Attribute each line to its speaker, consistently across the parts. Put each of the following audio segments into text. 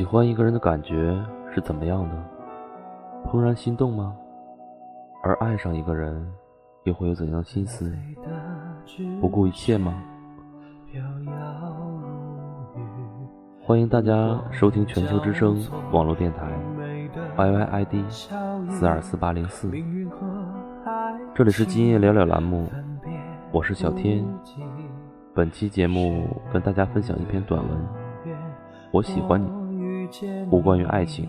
Speaker 1: 喜欢一个人的感觉是怎么样的？怦然心动吗？而爱上一个人又会有怎样的心思？不顾一切吗？欢迎大家收听全球之声网络电台，YYID 四二四八零四，这里是今夜聊聊栏目，我是小天。本期节目跟大家分享一篇短文，我喜欢你。无关于爱情。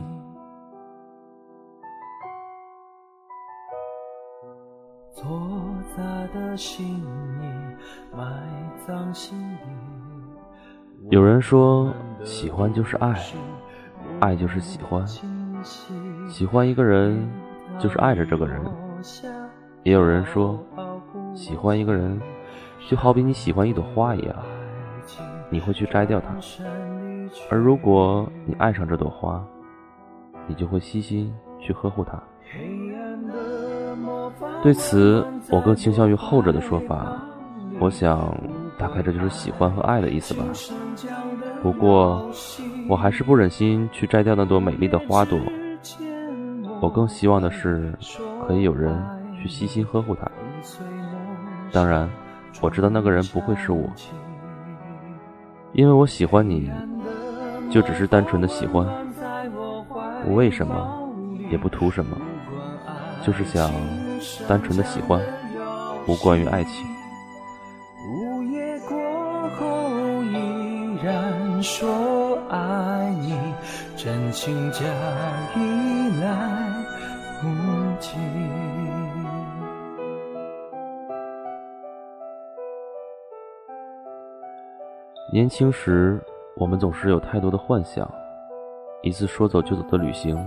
Speaker 1: 有人说，喜欢就是爱，爱就是喜欢，喜欢一个人就是爱着这个人。也有人说，喜欢一个人就好比你喜欢一朵花一样，你会去摘掉它。而如果你爱上这朵花，你就会悉心去呵护它。对此，我更倾向于后者的说法。我想，大概这就是喜欢和爱的意思吧。不过，我还是不忍心去摘掉那朵美丽的花朵。我更希望的是，可以有人去悉心呵护它。当然，我知道那个人不会是我，因为我喜欢你。就只是单纯的喜欢，不为什么，也不图什么，就是想单纯的喜欢，无关于爱情。午夜过后依然说爱你，真情假意来不及。年轻时。我们总是有太多的幻想，一次说走就走的旅行，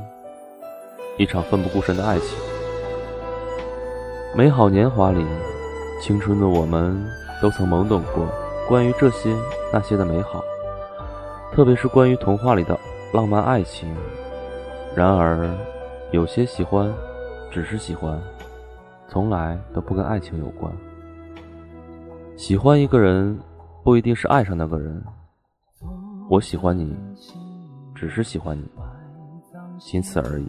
Speaker 1: 一场奋不顾身的爱情。美好年华里，青春的我们都曾懵懂过关于这些那些的美好，特别是关于童话里的浪漫爱情。然而，有些喜欢只是喜欢，从来都不跟爱情有关。喜欢一个人，不一定是爱上那个人。我喜欢你，只是喜欢你，仅此而已。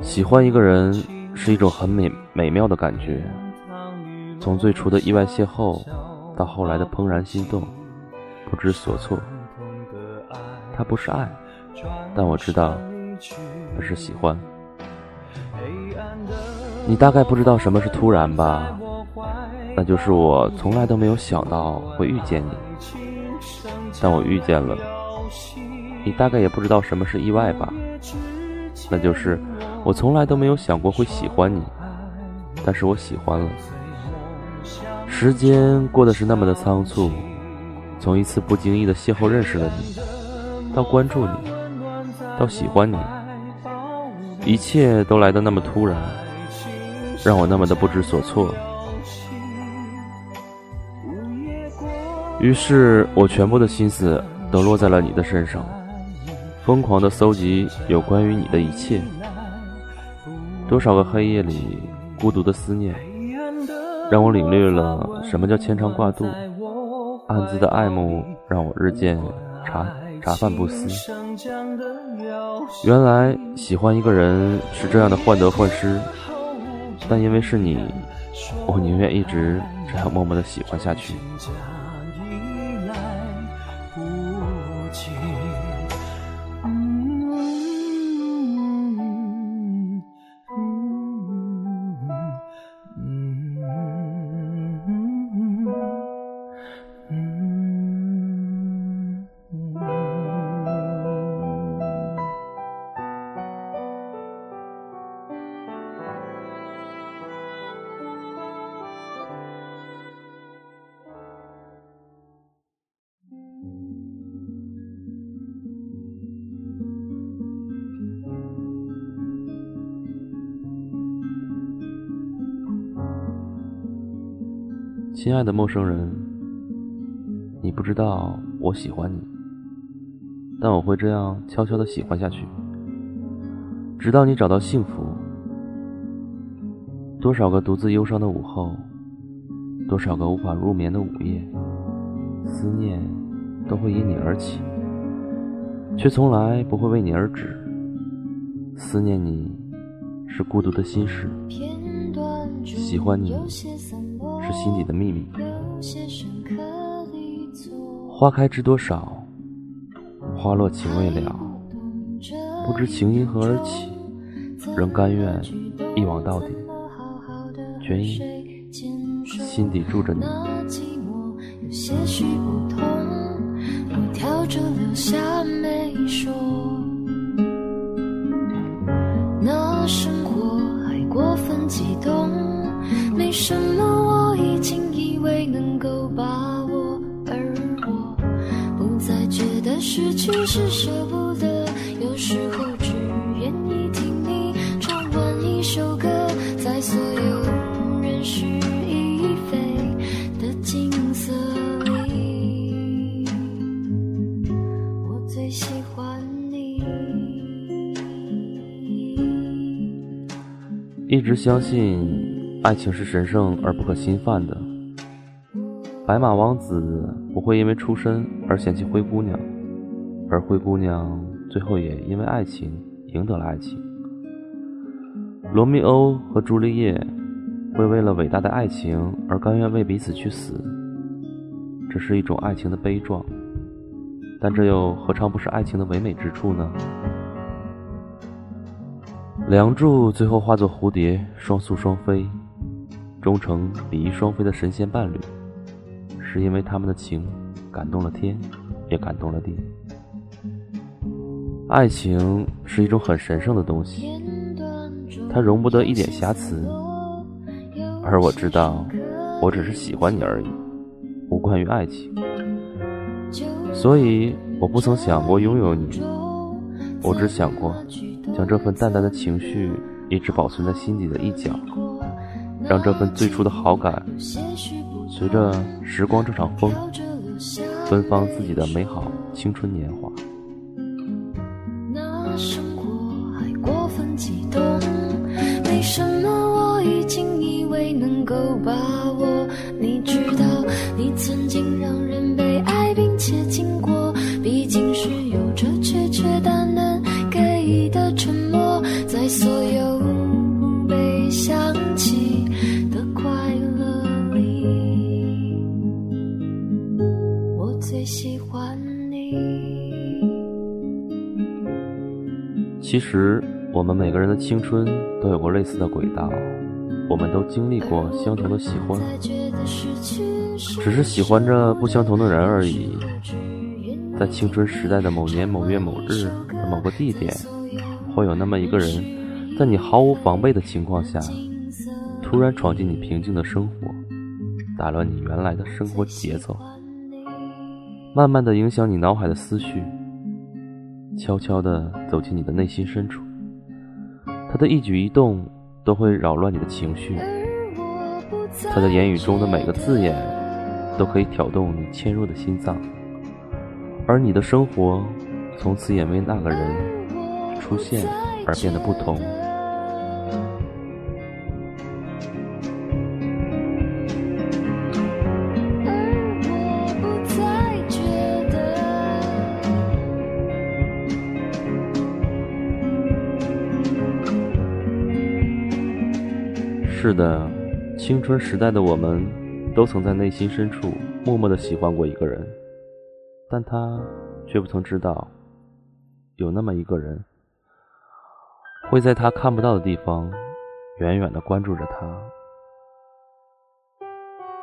Speaker 1: 喜欢一个人是一种很美美妙的感觉，从最初的意外邂逅，到后来的怦然心动，不知所措。它不是爱，但我知道，它是喜欢。你大概不知道什么是突然吧？那就是我从来都没有想到会遇见你，但我遇见了。你大概也不知道什么是意外吧？那就是我从来都没有想过会喜欢你，但是我喜欢了。时间过得是那么的仓促，从一次不经意的邂逅认识了你，到关注你，到喜欢你，一切都来得那么突然，让我那么的不知所措。于是我全部的心思都落在了你的身上，疯狂的搜集有关于你的一切。多少个黑夜里，孤独的思念，让我领略了什么叫牵肠挂肚；暗自的爱慕，让我日渐茶茶饭不思。原来喜欢一个人是这样的患得患失，但因为是你，我宁愿一直这样默默的喜欢下去。亲爱的陌生人，你不知道我喜欢你，但我会这样悄悄的喜欢下去，直到你找到幸福。多少个独自忧伤的午后，多少个无法入眠的午夜，思念
Speaker 2: 都会因你而起，却从来不会为你而止。思念你是孤独的心事，喜欢你是心底的秘密。花开知多少，花落情未了，不知情因何而起，仍甘愿一往到底，全因心底住着你。
Speaker 3: 那生活还过分激动，没什么失去是舍不得，有时候只愿意听你唱完一首歌，在所有人事已非的景色里，我最喜欢你。
Speaker 2: 一直相信爱情是神圣而不可侵犯的。白马王子不会因为出身而嫌弃灰姑娘，而灰姑娘最后也因为爱情赢得了爱情。罗密欧和朱丽叶会为了伟大的爱情而甘愿为彼此去死，这是一种爱情的悲壮，但这又何尝不是爱情的唯美之处呢？梁祝最后化作蝴蝶，双宿双飞，终成比翼双飞的神仙伴侣，是因为他们的情感动了天，也感动了地。爱情是一种很神圣的东西，它容不得一点瑕疵。而我知道，我只是喜欢你而已，无关于爱情。所以我不曾想过拥有你，我只想过。将这份淡淡的情绪一直保存在心底的一角，让这份最初的好感随着时光这场风，芬芳自己的美好青春年华。
Speaker 3: 生活还过分激动，没什么我已经以为能够把握。你知道，你曾经让人被爱并且经过，毕竟是有着确确淡淡。的沉默，在所有被想起的快乐里，我最喜欢你。
Speaker 2: 其实，我们每个人的青春都有过类似的轨道，我们都经历过相同的喜欢，只是喜欢着不相同的人而已。在青春时代的某年某月某日的某个地点。会有那么一个人，在你毫无防备的情况下，突然闯进你平静的生活，打乱你原来的生活节奏，慢慢的影响你脑海的思绪，悄悄地走进你的内心深处。他的一举一动都会扰乱你的情绪，他的言语中的每个字眼都可以挑动你纤弱的心脏，而你的生活从此也为那个人。出现而变得不同。是的，青春时代的我们，都曾在内心深处默默的喜欢过一个人，但他却不曾知道，有那么一个人。会在他看不到的地方，远远的关注着他，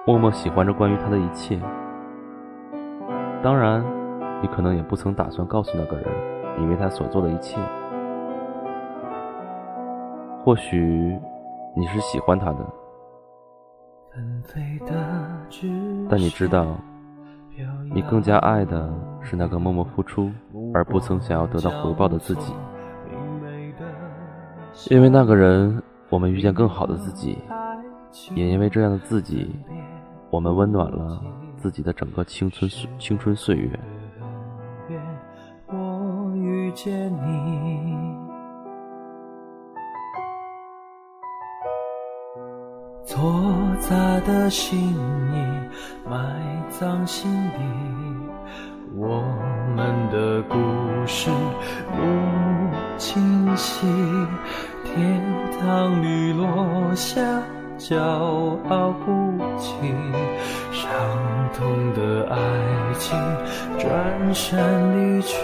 Speaker 2: 默默喜欢着关于他的一切。当然，你可能也不曾打算告诉那个人你为他所做的一切。或许你是喜欢他的，但你知道，你更加爱的是那个默默付出而不曾想要得到回报的自己。因为那个人，我们遇见更好的自己；也因为这样的自己，我们温暖了自己的整个青春岁青春岁月。我遇见你，
Speaker 3: 错杂的心意埋葬心底。
Speaker 1: 我们的故事不清晰，天堂里落下骄傲不羁，伤痛的爱情转身离去。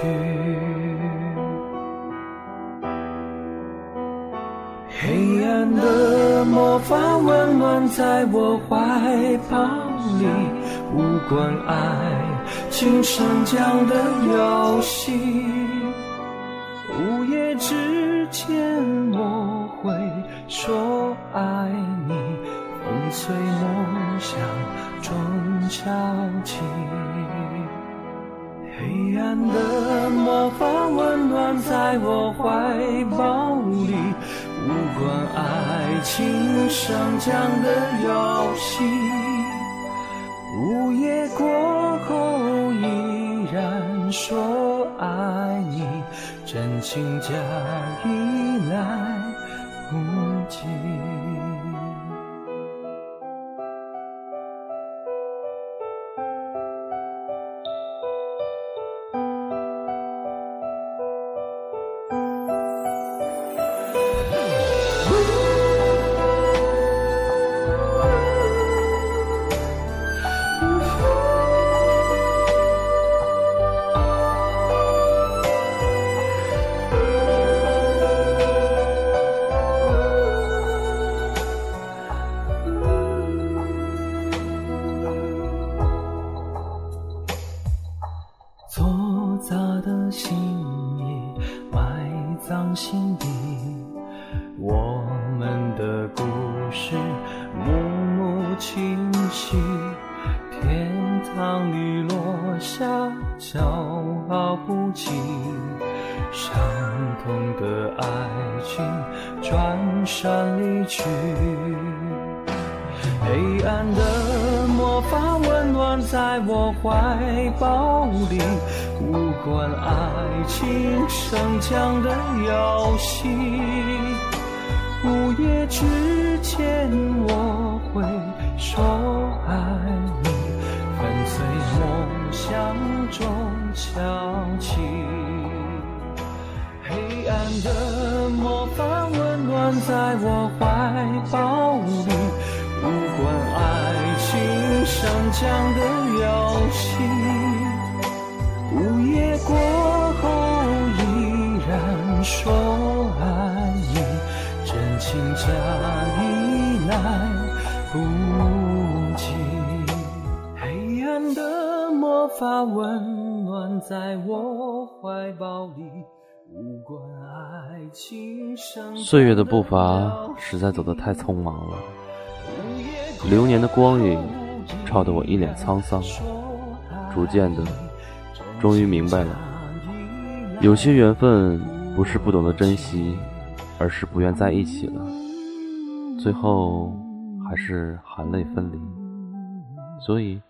Speaker 1: 黑暗的魔法温暖在我怀抱里，无关爱情升降的游戏。午夜之前我会说爱你，粉碎梦想中敲起。黑暗的魔法温暖在我怀抱。关爱情升降的游戏，午夜过后依然说爱你，真情假意来不及。闪离去。黑暗的魔法温暖在我怀抱里，不管爱情逞强的游戏。午夜之前我会说爱你，粉碎梦想中敲起。黑暗的魔法温暖在我怀抱里，无关爱情升降的。游戏，午夜过后依然说爱你，真情假意来不及。黑暗的魔法温暖在我怀抱里，
Speaker 2: 岁月的步伐实在走得太匆忙了，流年的光影。照得我一脸沧桑，逐渐的，终于明白了，有些缘分不是不懂得珍惜，而是不愿在一起了，最后还是含泪分离。所以，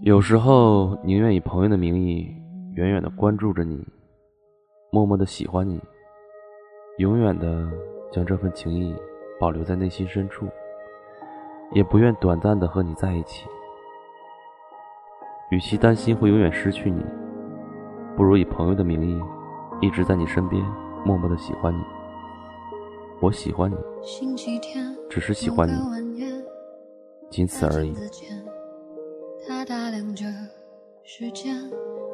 Speaker 2: 有时候宁愿以朋友的名义，远远的关注着你，默默的喜欢你，永远的将这份情谊保留在内心深处。也不愿短暂的和你在一起。与其担心会永远失去你，不如以朋友的名义，一直在你身边，默默的喜欢你。我喜欢你，只是喜欢你，仅此而已。时间，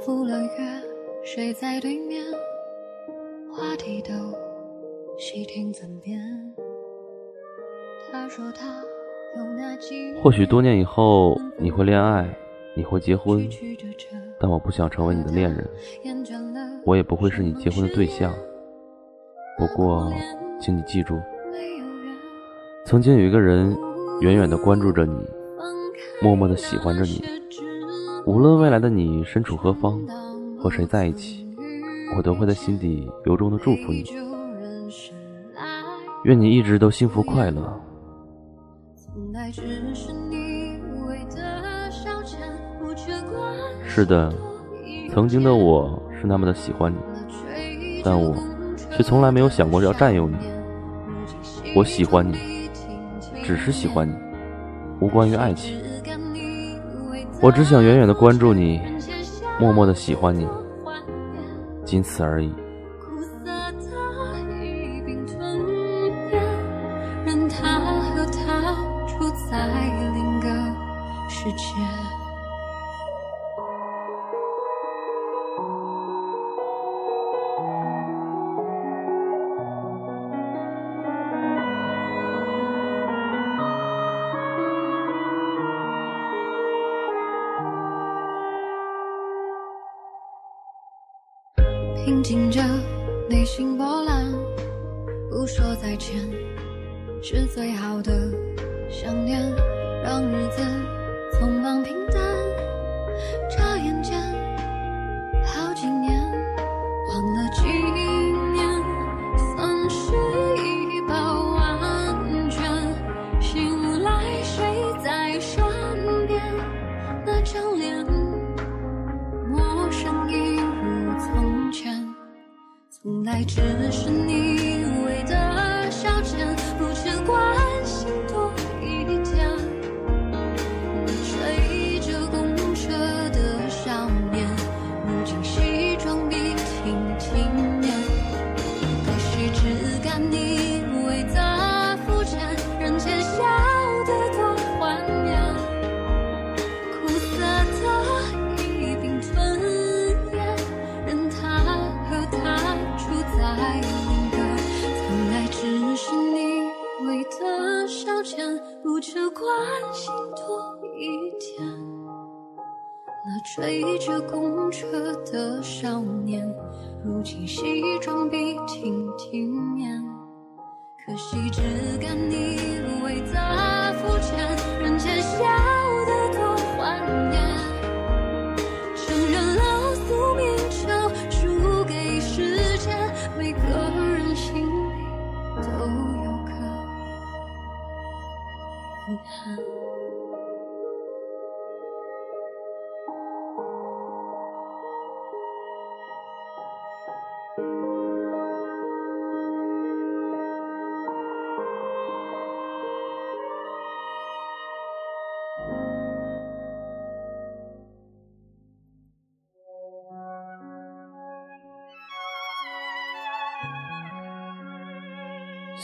Speaker 2: 赴了约，睡在对面，话题都细听尊便。他说他。或许多年以后你会恋爱，你会结婚，但我不想成为你的恋人，我也不会是你结婚的对象。不过，请你记住，曾经有一个人远远的关注着你，默默的喜欢着你。无论未来的你身处何方，和谁在一起，我都会在心底由衷的祝福你。愿你一直都幸福快乐。是的，曾经的我是那么的喜欢你，但我却从来没有想过要占有你。我喜欢你，只是喜欢你，无关于爱情。我只想远远的关注你，默默的喜欢你，仅此而已。
Speaker 4: 是最好的想念，让日子匆忙平淡，眨眼间好几年，忘了几年，算是一饱完全。醒来谁在身边？那张脸。陌生一如从前从来只是你追着公车的少年，如今西装笔挺体面，可惜只敢你为他肤浅，人前笑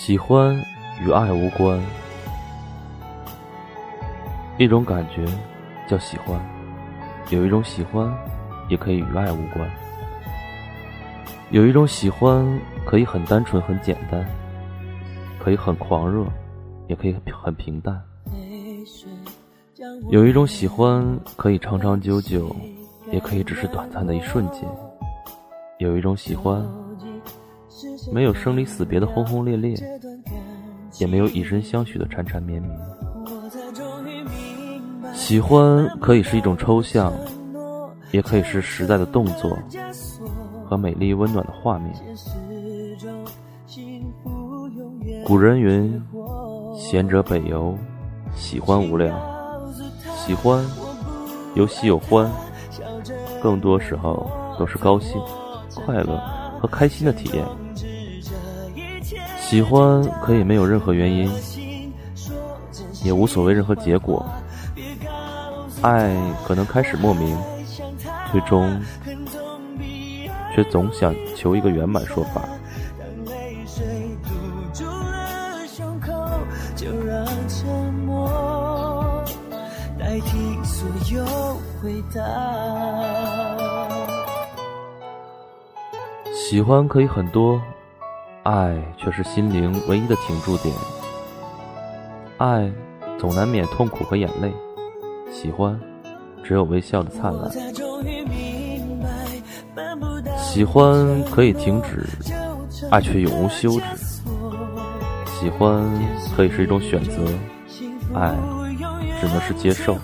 Speaker 2: 喜欢与爱无关，一种感觉叫喜欢，有一种喜欢也可以与爱无关，有一种喜欢可以很单纯很简单，可以很狂热，也可以很平淡，有一种喜欢可以长长久久，也可以只是短暂的一瞬间，有一种喜欢。没有生离死别的轰轰烈烈，也没有以身相许的缠缠绵绵。喜欢可以是一种抽象，也可以是实在的动作和美丽温暖的画面。古人云：“贤者北游，喜欢无聊。”喜欢有喜有欢，更多时候都是高兴、快乐和开心的体验。喜欢可以没有任何原因，也无所谓任何结果。爱可能开始莫名，最终却总想求一个圆满说法。喜欢可以很多。爱却是心灵唯一的停驻点。爱总难免痛苦和眼泪，喜欢只有微笑的灿烂。喜欢可以停止，爱却永无休止。喜欢可以是一种选择，爱只能是接受。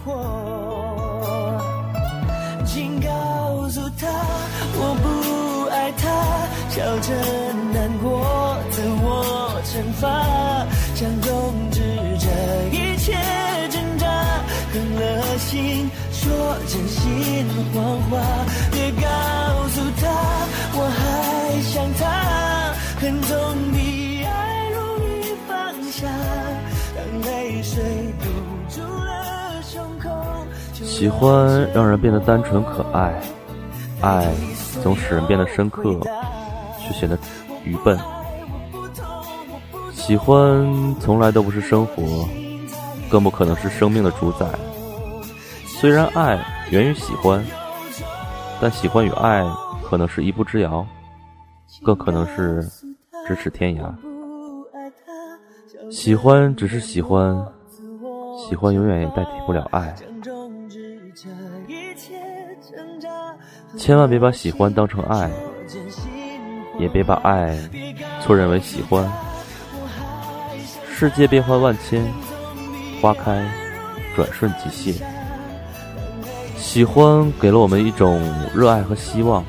Speaker 2: 喜欢让人变得单纯可爱，爱总使人变得深刻，却显得愚笨。喜欢从来都不是生活，更不可能是生命的主宰。虽然爱源于喜欢，但喜欢与爱可能是一步之遥，更可能是咫尺天涯。喜欢只是喜欢，喜欢永远也代替不了爱。千万别把喜欢当成爱，也别把爱错认为喜欢。世界变幻万千，花开转瞬即谢。喜欢给了我们一种热爱和希望。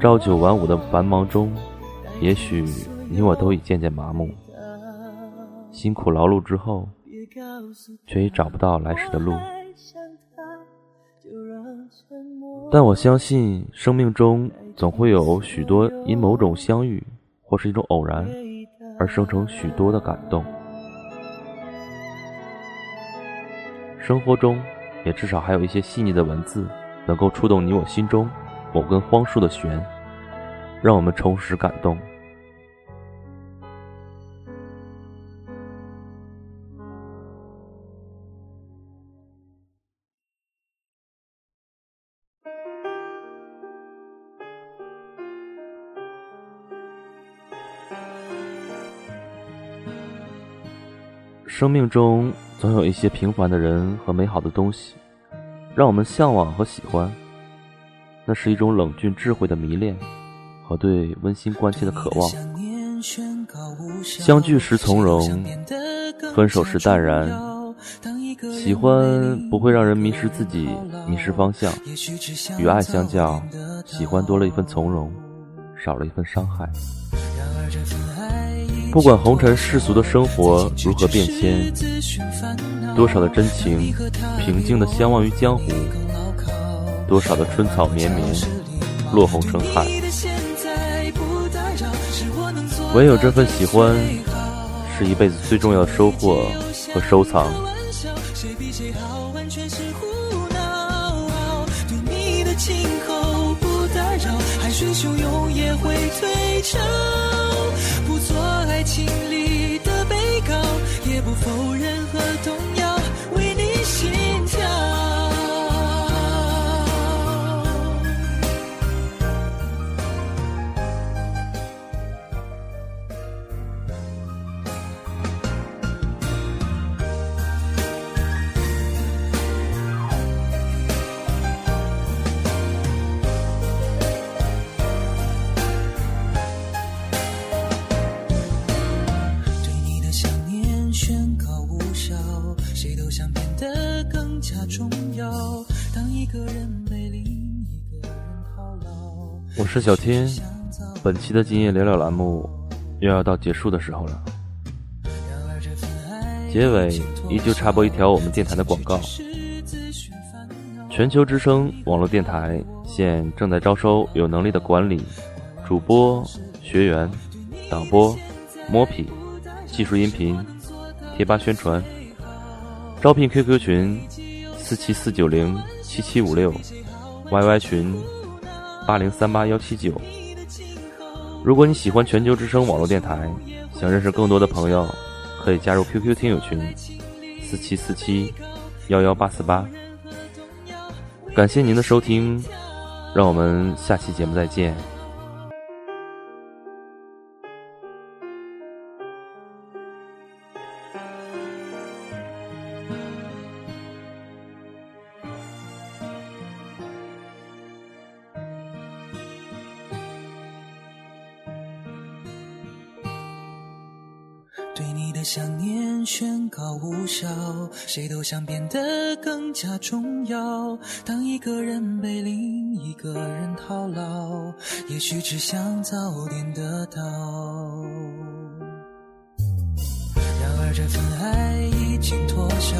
Speaker 2: 朝九晚五的繁忙中，也许你我都已渐渐麻木。辛苦劳碌之后，却已找不到来时的路。但我相信，生命中总会有许多因某种相遇或是一种偶然，而生成许多的感动。生活中，也至少还有一些细腻的文字，能够触动你我心中某根荒树的弦，让我们重拾感动。生命中总有一些平凡的人和美好的东西，让我们向往和喜欢。那是一种冷峻智慧的迷恋，和对温馨关切的渴望。相聚时从容，分手时淡然。喜欢不会让人迷失自己，迷失方向。与爱相较，喜欢多了一份从容，少了一份伤害。不管红尘世俗的生活如何变迁，多少的真情平静的相忘于江湖，多少的春草绵绵，落红成海。唯有这份喜欢，是一辈子最重要的收获和收藏。心里的被告，也不否认和是小天，本期的今夜聊聊栏目又要到结束的时候了。结尾依旧插播一条我们电台的广告：全球之声网络电台现正在招收有能力的管理、主播、学员、导播、摸皮、技术音频、贴吧宣传，招聘 QQ 群四七四九零七七五六，YY 群。八零三八幺七九。如果你喜欢全球之声网络电台，想认识更多的朋友，可以加入 QQ 听友群四七四七幺幺八四八。感谢您的收听，让我们下期节目再见。笑，谁都想变得更加重要。当一个人被另一个人套牢，也许只想早点得到。然而这份爱已经脱销，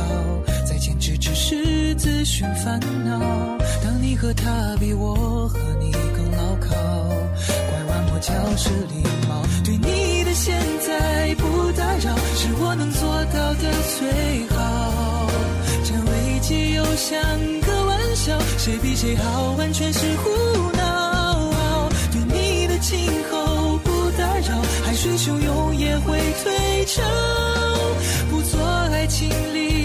Speaker 2: 再坚持只是自寻烦恼。当你和他比，我和你更牢靠。拐弯抹角是礼貌，对你现在不打扰。是我能做到的最好。
Speaker 5: 机又像个玩笑，谁比谁好，完全是胡闹。对你的今后不打扰，海水汹涌也会退潮。不做爱情里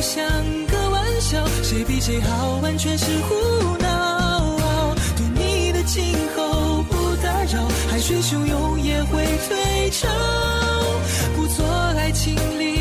Speaker 5: 像个玩笑，谁比谁好，完全是胡闹。对你的今后不打扰，海水汹涌也会退潮。不做爱情里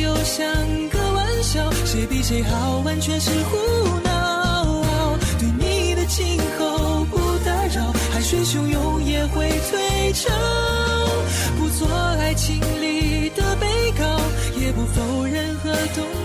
Speaker 5: 又像个玩笑谁比谁好完全是胡闹。对你的今后不打扰海水汹涌也会退潮。不做爱情里的被告也不否认和同